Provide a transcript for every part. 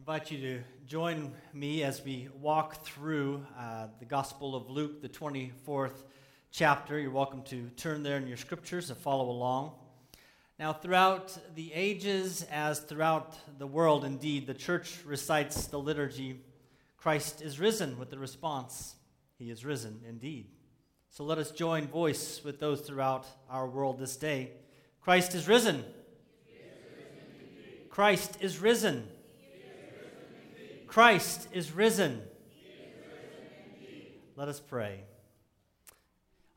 invite you to join me as we walk through uh, the Gospel of Luke, the 24th chapter. You're welcome to turn there in your scriptures and follow along. Now, throughout the ages, as throughout the world, indeed, the church recites the liturgy Christ is risen with the response, He is risen indeed. So let us join voice with those throughout our world this day. Christ is risen. Christ is risen. Christ is risen. Let us pray.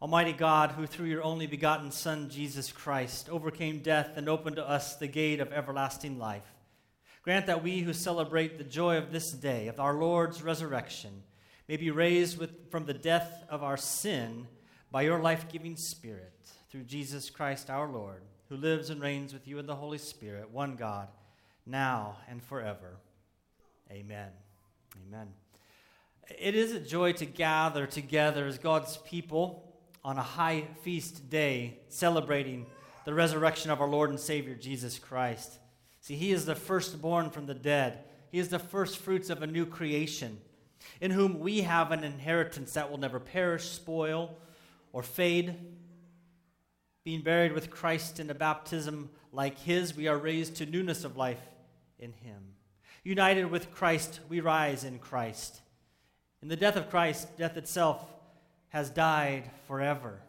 Almighty God, who through your only begotten Son, Jesus Christ, overcame death and opened to us the gate of everlasting life, grant that we who celebrate the joy of this day, of our Lord's resurrection, may be raised with, from the death of our sin by your life giving Spirit, through Jesus Christ our Lord, who lives and reigns with you in the Holy Spirit, one God, now and forever. Amen. Amen. It is a joy to gather together as God's people on a high feast day celebrating the resurrection of our Lord and Savior Jesus Christ. See, He is the firstborn from the dead, He is the first fruits of a new creation, in whom we have an inheritance that will never perish, spoil, or fade. Being buried with Christ in a baptism like His, we are raised to newness of life in Him. United with Christ, we rise in Christ. In the death of Christ, death itself has died forever.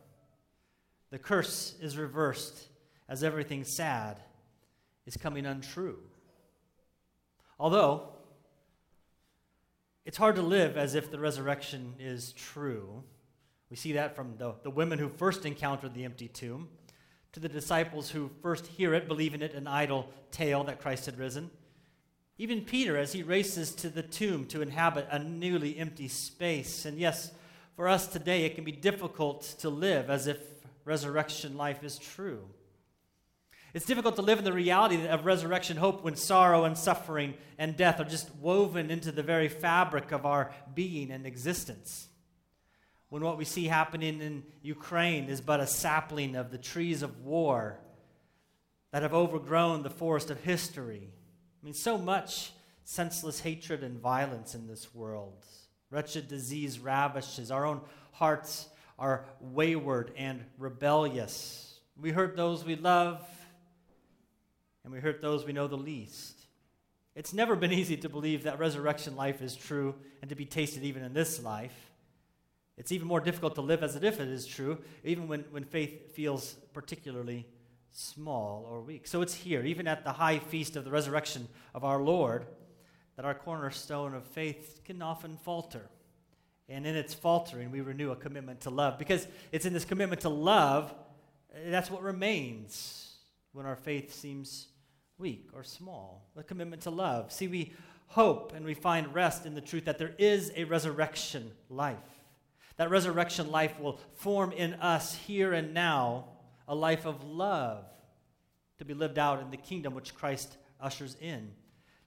The curse is reversed as everything sad is coming untrue. Although, it's hard to live as if the resurrection is true. We see that from the, the women who first encountered the empty tomb, to the disciples who first hear it, believing it an idle tale that Christ had risen even Peter, as he races to the tomb to inhabit a newly empty space. And yes, for us today, it can be difficult to live as if resurrection life is true. It's difficult to live in the reality of resurrection hope when sorrow and suffering and death are just woven into the very fabric of our being and existence. When what we see happening in Ukraine is but a sapling of the trees of war that have overgrown the forest of history I mean, so much senseless hatred and violence in this world. Wretched disease ravishes. Our own hearts are wayward and rebellious. We hurt those we love, and we hurt those we know the least. It's never been easy to believe that resurrection life is true and to be tasted even in this life. It's even more difficult to live as if it is true, even when, when faith feels particularly small or weak. So it's here, even at the high feast of the resurrection of our Lord, that our cornerstone of faith can often falter. And in its faltering, we renew a commitment to love. Because it's in this commitment to love eh, that's what remains when our faith seems weak or small. The commitment to love. See, we hope and we find rest in the truth that there is a resurrection life. That resurrection life will form in us here and now a life of love to be lived out in the kingdom which Christ ushers in.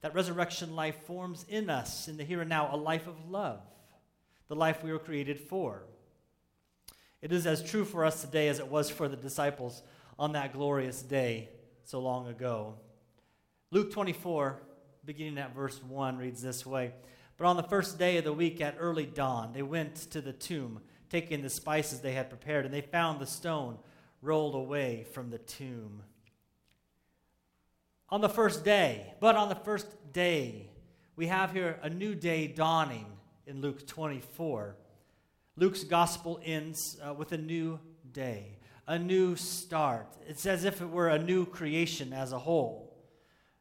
That resurrection life forms in us in the here and now a life of love, the life we were created for. It is as true for us today as it was for the disciples on that glorious day so long ago. Luke 24, beginning at verse 1, reads this way But on the first day of the week at early dawn, they went to the tomb, taking the spices they had prepared, and they found the stone rolled away from the tomb. On the first day, but on the first day, we have here a new day dawning in Luke 24. Luke's gospel ends uh, with a new day, a new start. It's as if it were a new creation as a whole.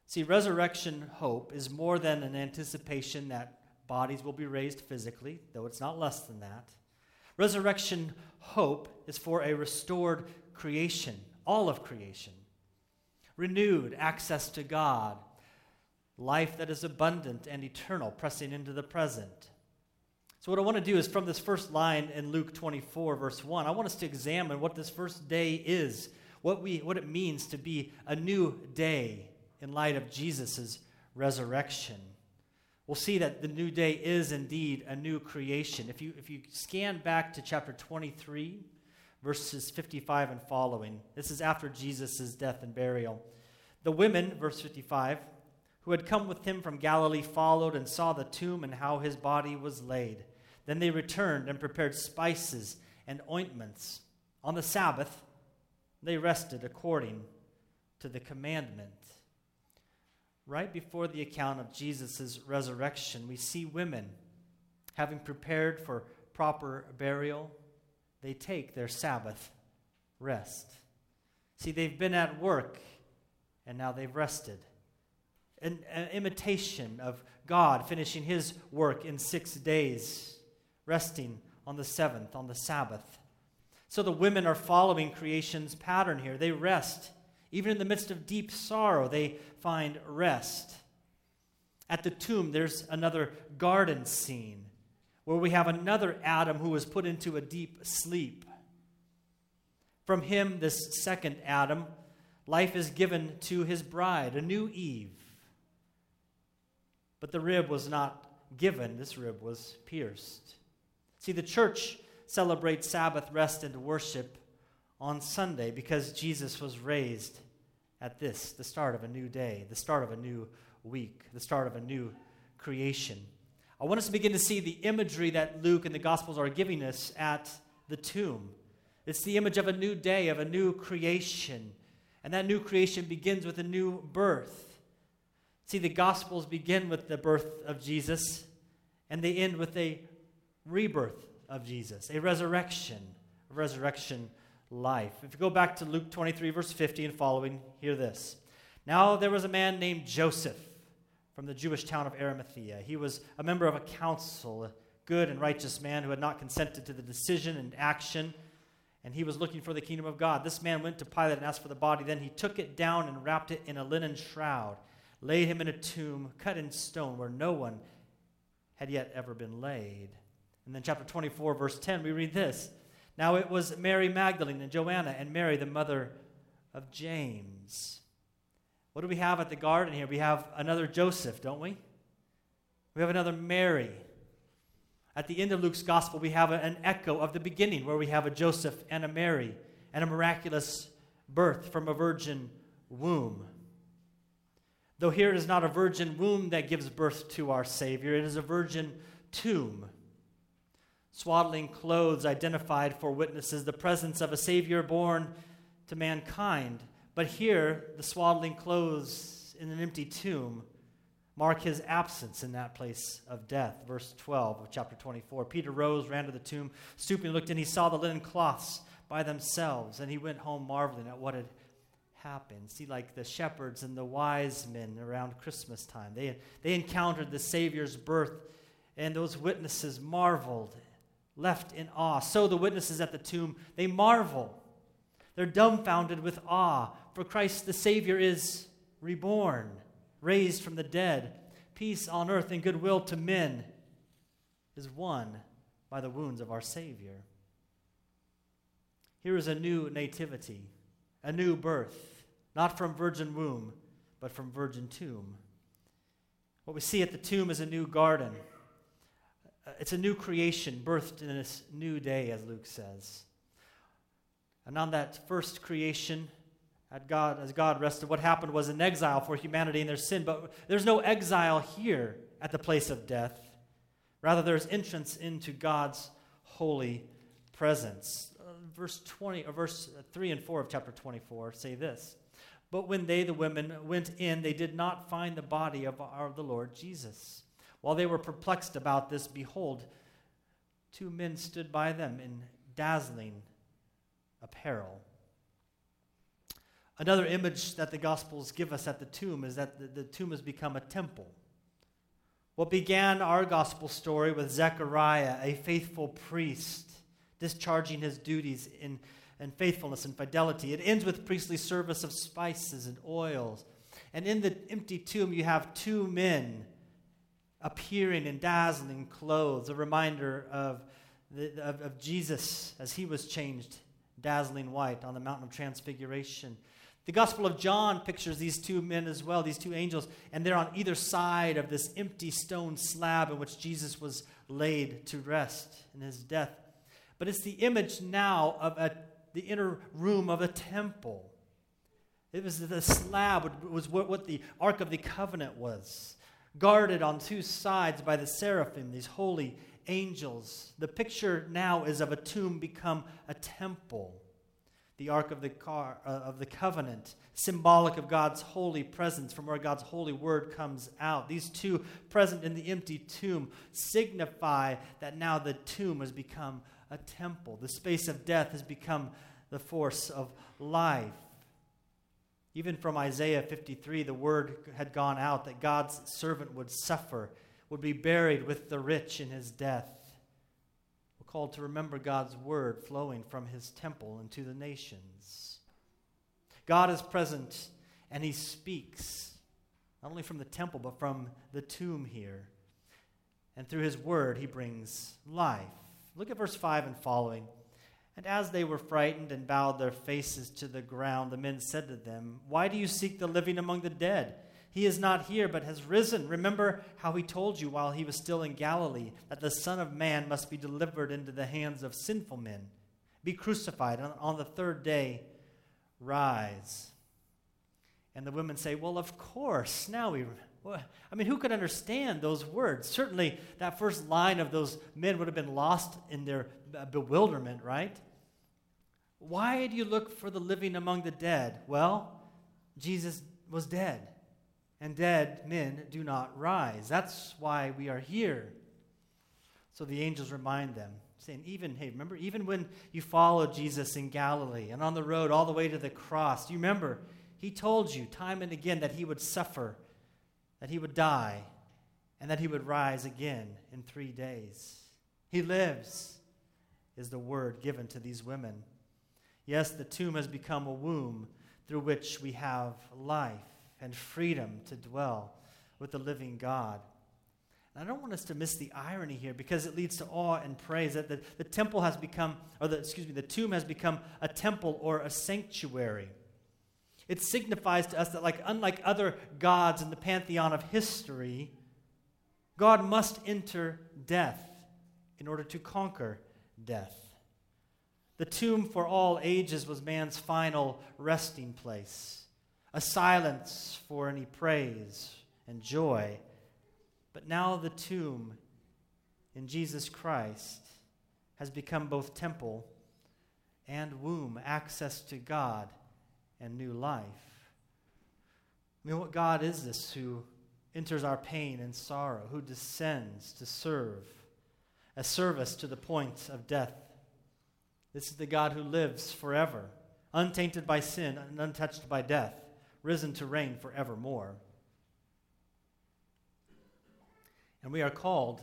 See, resurrection hope is more than an anticipation that bodies will be raised physically, though it's not less than that. Resurrection hope is for a restored creation, all of creation. Renewed access to God, life that is abundant and eternal, pressing into the present. So, what I want to do is from this first line in Luke 24, verse 1, I want us to examine what this first day is, what, we, what it means to be a new day in light of Jesus' resurrection. We'll see that the new day is indeed a new creation. If you, if you scan back to chapter 23, verses 55 and following. This is after Jesus' death and burial. The women, verse 55, who had come with him from Galilee followed and saw the tomb and how his body was laid. Then they returned and prepared spices and ointments. On the Sabbath, they rested according to the commandment. Right before the account of Jesus' resurrection, we see women having prepared for proper burial, they take their Sabbath rest. See, they've been at work and now they've rested an, an imitation of God finishing his work in six days, resting on the seventh, on the Sabbath. So the women are following creation's pattern here. They rest. Even in the midst of deep sorrow, they find rest. At the tomb, there's another garden scene where we have another Adam who was put into a deep sleep. From him, this second Adam, life is given to his bride, a new Eve. But the rib was not given, this rib was pierced. See, the church celebrates Sabbath rest and worship on Sunday because Jesus was raised at this, the start of a new day, the start of a new week, the start of a new creation. I want us to begin to see the imagery that Luke and the Gospels are giving us at the tomb. It's the image of a new day, of a new creation. And that new creation begins with a new birth. See, the Gospels begin with the birth of Jesus, and they end with a rebirth of Jesus, a resurrection, a resurrection life. If you go back to Luke 23, verse 50 and following, hear this. Now there was a man named Joseph from the Jewish town of Arimathea. He was a member of a council, a good and righteous man who had not consented to the decision and action, and he was looking for the kingdom of God. This man went to Pilate and asked for the body. Then he took it down and wrapped it in a linen shroud laid him in a tomb cut in stone where no one had yet ever been laid. And then, chapter 24, verse 10, we read this Now it was Mary Magdalene and Joanna and Mary, the mother of James. What do we have at the garden here? We have another Joseph, don't we? We have another Mary. At the end of Luke's gospel, we have an echo of the beginning where we have a Joseph and a Mary and a miraculous birth from a virgin womb. Though here it is not a virgin womb that gives birth to our Savior, it is a virgin tomb. Swaddling clothes identified for witnesses the presence of a Savior born to mankind. But here, the swaddling clothes in an empty tomb mark his absence in that place of death. Verse 12 of chapter 24. Peter rose, ran to the tomb, stooping, looked in. He saw the linen cloths by themselves, and he went home marveling at what had happened. See, like the shepherds and the wise men around Christmas time, they, they encountered the Savior's birth, and those witnesses marveled, left in awe. So the witnesses at the tomb, they marvel. They're dumbfounded with awe, for Christ the Savior is reborn, raised from the dead. Peace on earth and goodwill to men is won by the wounds of our Savior. Here is a new nativity, a new birth not from virgin womb, but from virgin tomb. What we see at the tomb is a new garden. Uh, it's a new creation, birthed in this new day, as Luke says. And on that first creation, at God, as God rested, what happened was an exile for humanity and their sin. But there's no exile here at the place of death. Rather, there's entrance into God's holy presence. Uh, verse 20, or verse 3 and 4 of chapter 24 say this. But when they, the women, went in, they did not find the body of our the Lord Jesus. While they were perplexed about this, behold, two men stood by them in dazzling apparel. Another image that the Gospels give us at the tomb is that the, the tomb has become a temple. What began our gospel story with Zechariah, a faithful priest, discharging his duties in and faithfulness and fidelity. It ends with priestly service of spices and oils. And in the empty tomb, you have two men appearing in dazzling clothes, a reminder of, the, of, of Jesus as he was changed dazzling white on the mountain of transfiguration. The Gospel of John pictures these two men as well, these two angels, and they're on either side of this empty stone slab in which Jesus was laid to rest in his death. But it's the image now of a the inner room of a temple. It was the slab, was what, what the Ark of the Covenant was, guarded on two sides by the seraphim, these holy angels. The picture now is of a tomb become a temple. The Ark of the, car, uh, of the Covenant, symbolic of God's holy presence, from where God's holy word comes out. These two present in the empty tomb signify that now the tomb has become a temple. The space of death has become the force of life. Even from Isaiah 53, the word had gone out that God's servant would suffer, would be buried with the rich in his death. Called to remember God's word flowing from his temple into the nations. God is present and he speaks, not only from the temple, but from the tomb here. And through his word, he brings life. Look at verse 5 and following. And as they were frightened and bowed their faces to the ground, the men said to them, Why do you seek the living among the dead? He is not here, but has risen. Remember how he told you while he was still in Galilee that the Son of Man must be delivered into the hands of sinful men, be crucified, and on the third day rise. And the women say, Well, of course, now we. I mean, who could understand those words? Certainly, that first line of those men would have been lost in their uh, bewilderment, right? Why do you look for the living among the dead? Well, Jesus was dead, and dead men do not rise. That's why we are here. So the angels remind them, saying, even, hey, remember, even when you followed Jesus in Galilee and on the road all the way to the cross, you remember, he told you time and again that he would suffer, that he would die, and that he would rise again in three days. He lives, is the word given to these women. Yes, the tomb has become a womb through which we have life and freedom to dwell with the living God. I don't want us to miss the irony here because it leads to awe and praise that the, the temple has become, or the, excuse me, the tomb has become a temple or a sanctuary. It signifies to us that, like unlike other gods in the pantheon of history, God must enter death in order to conquer death. The tomb for all ages was man's final resting place, a silence for any praise and joy. But now the tomb in Jesus Christ has become both temple and womb, access to God and new life. I mean, what God is this who enters our pain and sorrow, who descends to serve, a service to the point of death this is the God who lives forever, untainted by sin and untouched by death, risen to reign forevermore. And we are called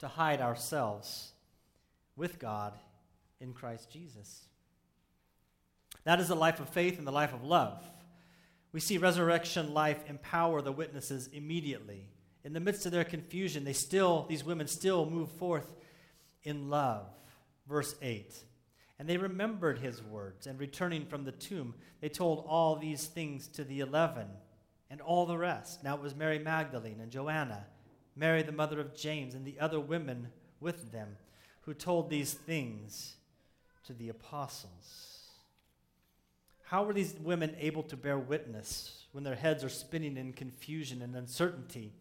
to hide ourselves with God in Christ Jesus. That is the life of faith and the life of love. We see resurrection life empower the witnesses immediately. In the midst of their confusion, they still, these women still move forth in love. Verse 8. And they remembered his words, and returning from the tomb, they told all these things to the eleven and all the rest. Now it was Mary Magdalene and Joanna, Mary the mother of James, and the other women with them, who told these things to the apostles. How were these women able to bear witness when their heads are spinning in confusion and uncertainty?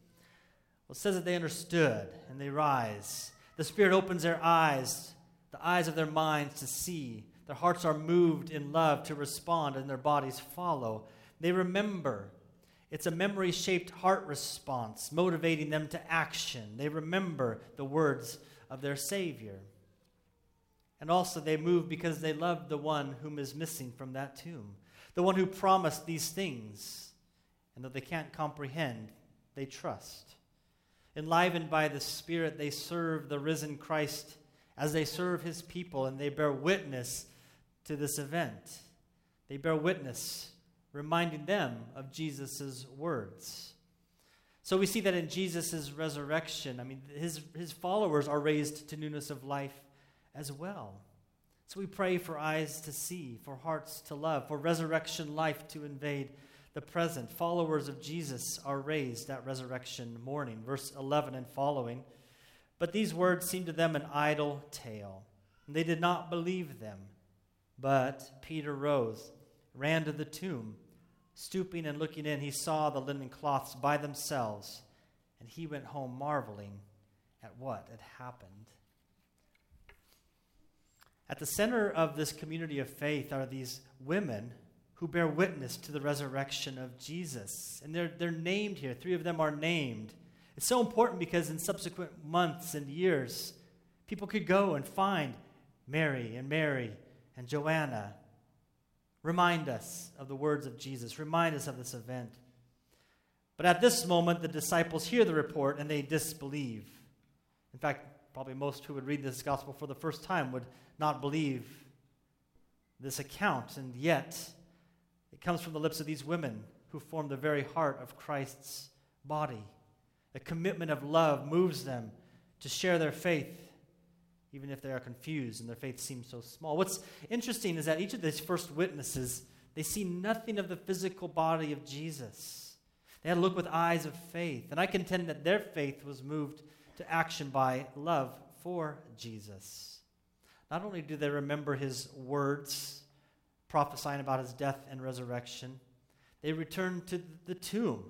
Well, it says that they understood and they rise. The Spirit opens their eyes the eyes of their minds to see. Their hearts are moved in love to respond, and their bodies follow. They remember. It's a memory shaped heart response, motivating them to action. They remember the words of their Savior. And also, they move because they love the one whom is missing from that tomb, the one who promised these things. And though they can't comprehend, they trust. Enlivened by the Spirit, they serve the risen Christ as they serve his people and they bear witness to this event. They bear witness, reminding them of Jesus' words. So we see that in Jesus' resurrection, I mean, his, his followers are raised to newness of life as well. So we pray for eyes to see, for hearts to love, for resurrection life to invade the present. Followers of Jesus are raised at resurrection morning. Verse 11 and following. But these words seemed to them an idle tale. And they did not believe them. But Peter rose, ran to the tomb. Stooping and looking in, he saw the linen cloths by themselves, and he went home marveling at what had happened. At the center of this community of faith are these women who bear witness to the resurrection of Jesus. And they're, they're named here. Three of them are named. It's so important because in subsequent months and years, people could go and find Mary and Mary and Joanna Remind us of the words of Jesus. Remind us of this event. But at this moment, the disciples hear the report and they disbelieve. In fact, probably most who would read this gospel for the first time would not believe this account. And yet, it comes from the lips of these women who form the very heart of Christ's body. A commitment of love moves them to share their faith even if they are confused and their faith seems so small. What's interesting is that each of these first witnesses, they see nothing of the physical body of Jesus. They had to look with eyes of faith. And I contend that their faith was moved to action by love for Jesus. Not only do they remember his words prophesying about his death and resurrection, they return to the tomb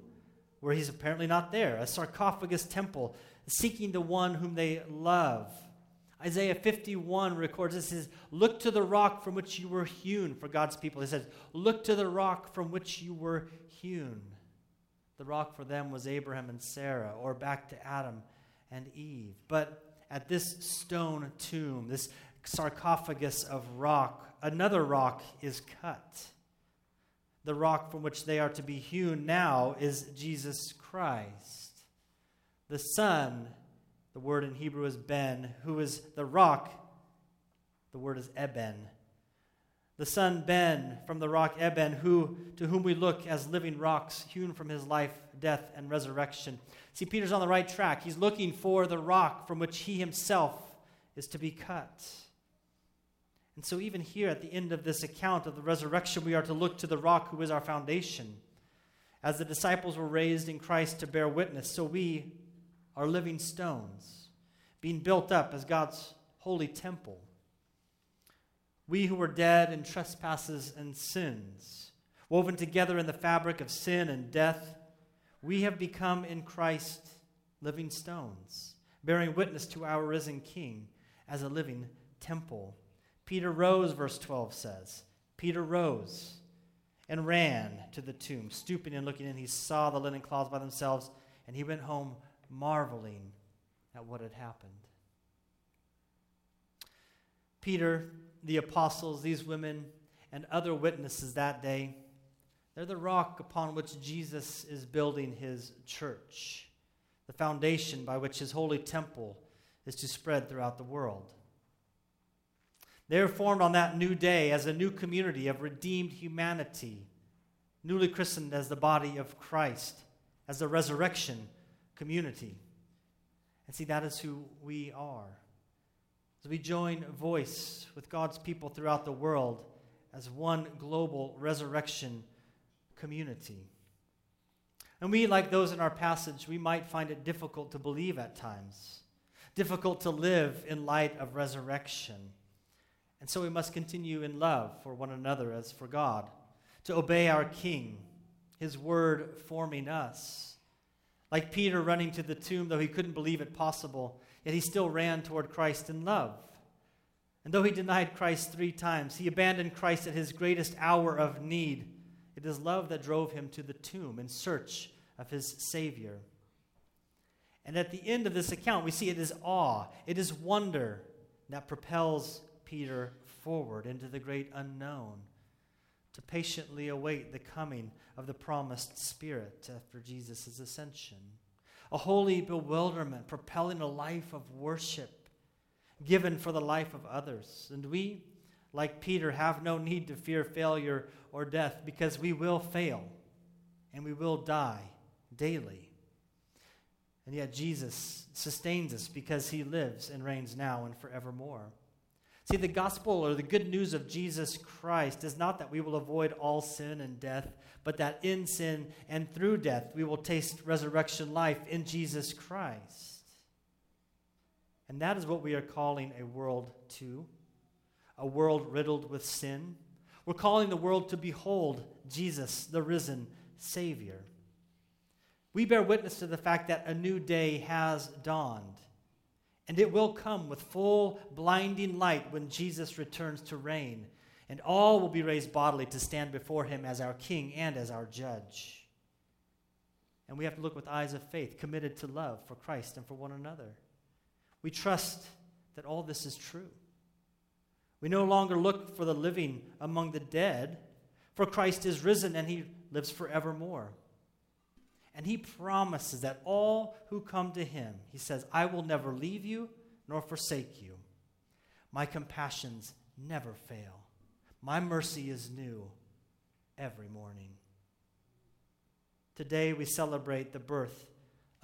where he's apparently not there, a sarcophagus temple, seeking the one whom they love. Isaiah 51 records it says, Look to the rock from which you were hewn for God's people. He says, Look to the rock from which you were hewn. The rock for them was Abraham and Sarah, or back to Adam and Eve. But at this stone tomb, this sarcophagus of rock, another rock is cut. The rock from which they are to be hewn now is Jesus Christ. The Son the word in Hebrew is Ben, who is the rock. The word is Eben. The son Ben from the rock Eben, who, to whom we look as living rocks hewn from his life, death, and resurrection. See, Peter's on the right track. He's looking for the rock from which he himself is to be cut. And so, even here at the end of this account of the resurrection, we are to look to the rock who is our foundation. As the disciples were raised in Christ to bear witness, so we are living stones, being built up as God's holy temple. We who were dead in trespasses and sins, woven together in the fabric of sin and death, we have become in Christ living stones, bearing witness to our risen King as a living temple. Peter rose, verse 12 says. Peter rose and ran to the tomb. Stooping and looking in, he saw the linen cloths by themselves, and he went home marveling at what had happened. Peter, the apostles, these women, and other witnesses that day, they're the rock upon which Jesus is building his church, the foundation by which his holy temple is to spread throughout the world. They are formed on that new day as a new community of redeemed humanity, newly christened as the body of Christ, as the resurrection community. And see, that is who we are. As we join voice with God's people throughout the world as one global resurrection community. And we, like those in our passage, we might find it difficult to believe at times, difficult to live in light of resurrection. And so we must continue in love for one another as for God, to obey our King, His word forming us like Peter running to the tomb, though he couldn't believe it possible, yet he still ran toward Christ in love. And though he denied Christ three times, he abandoned Christ at his greatest hour of need. It is love that drove him to the tomb in search of his Savior. And at the end of this account, we see it is awe, it is wonder that propels Peter forward into the great unknown to patiently await the coming of the promised Spirit after Jesus' ascension. A holy bewilderment propelling a life of worship given for the life of others. And we, like Peter, have no need to fear failure or death because we will fail and we will die daily. And yet Jesus sustains us because he lives and reigns now and forevermore. See, the gospel or the good news of Jesus Christ is not that we will avoid all sin and death, but that in sin and through death we will taste resurrection life in Jesus Christ. And that is what we are calling a world to a world riddled with sin, We're calling the world to behold Jesus, the risen Savior. We bear witness to the fact that a new day has dawned, and it will come with full, blinding light when Jesus returns to reign, and all will be raised bodily to stand before him as our King and as our Judge. And we have to look with eyes of faith, committed to love for Christ and for one another. We trust that all this is true. We no longer look for the living among the dead, for Christ is risen and he lives forevermore. And he promises that all who come to him, he says, I will never leave you nor forsake you. My compassions never fail. My mercy is new every morning. Today we celebrate the birth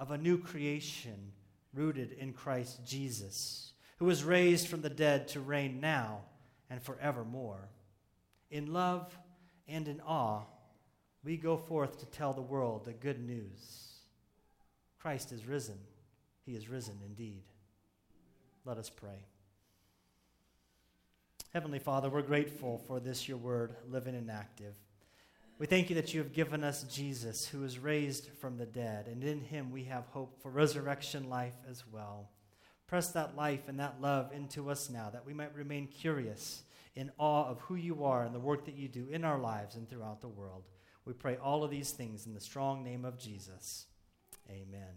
of a new creation rooted in Christ Jesus who was raised from the dead to reign now and forevermore. In love and in awe, we go forth to tell the world the good news. Christ is risen. He is risen indeed. Let us pray. Heavenly Father, we're grateful for this, your word, living and active. We thank you that you have given us Jesus, who is raised from the dead, and in him we have hope for resurrection life as well. Press that life and that love into us now that we might remain curious in awe of who you are and the work that you do in our lives and throughout the world. We pray all of these things in the strong name of Jesus. Amen.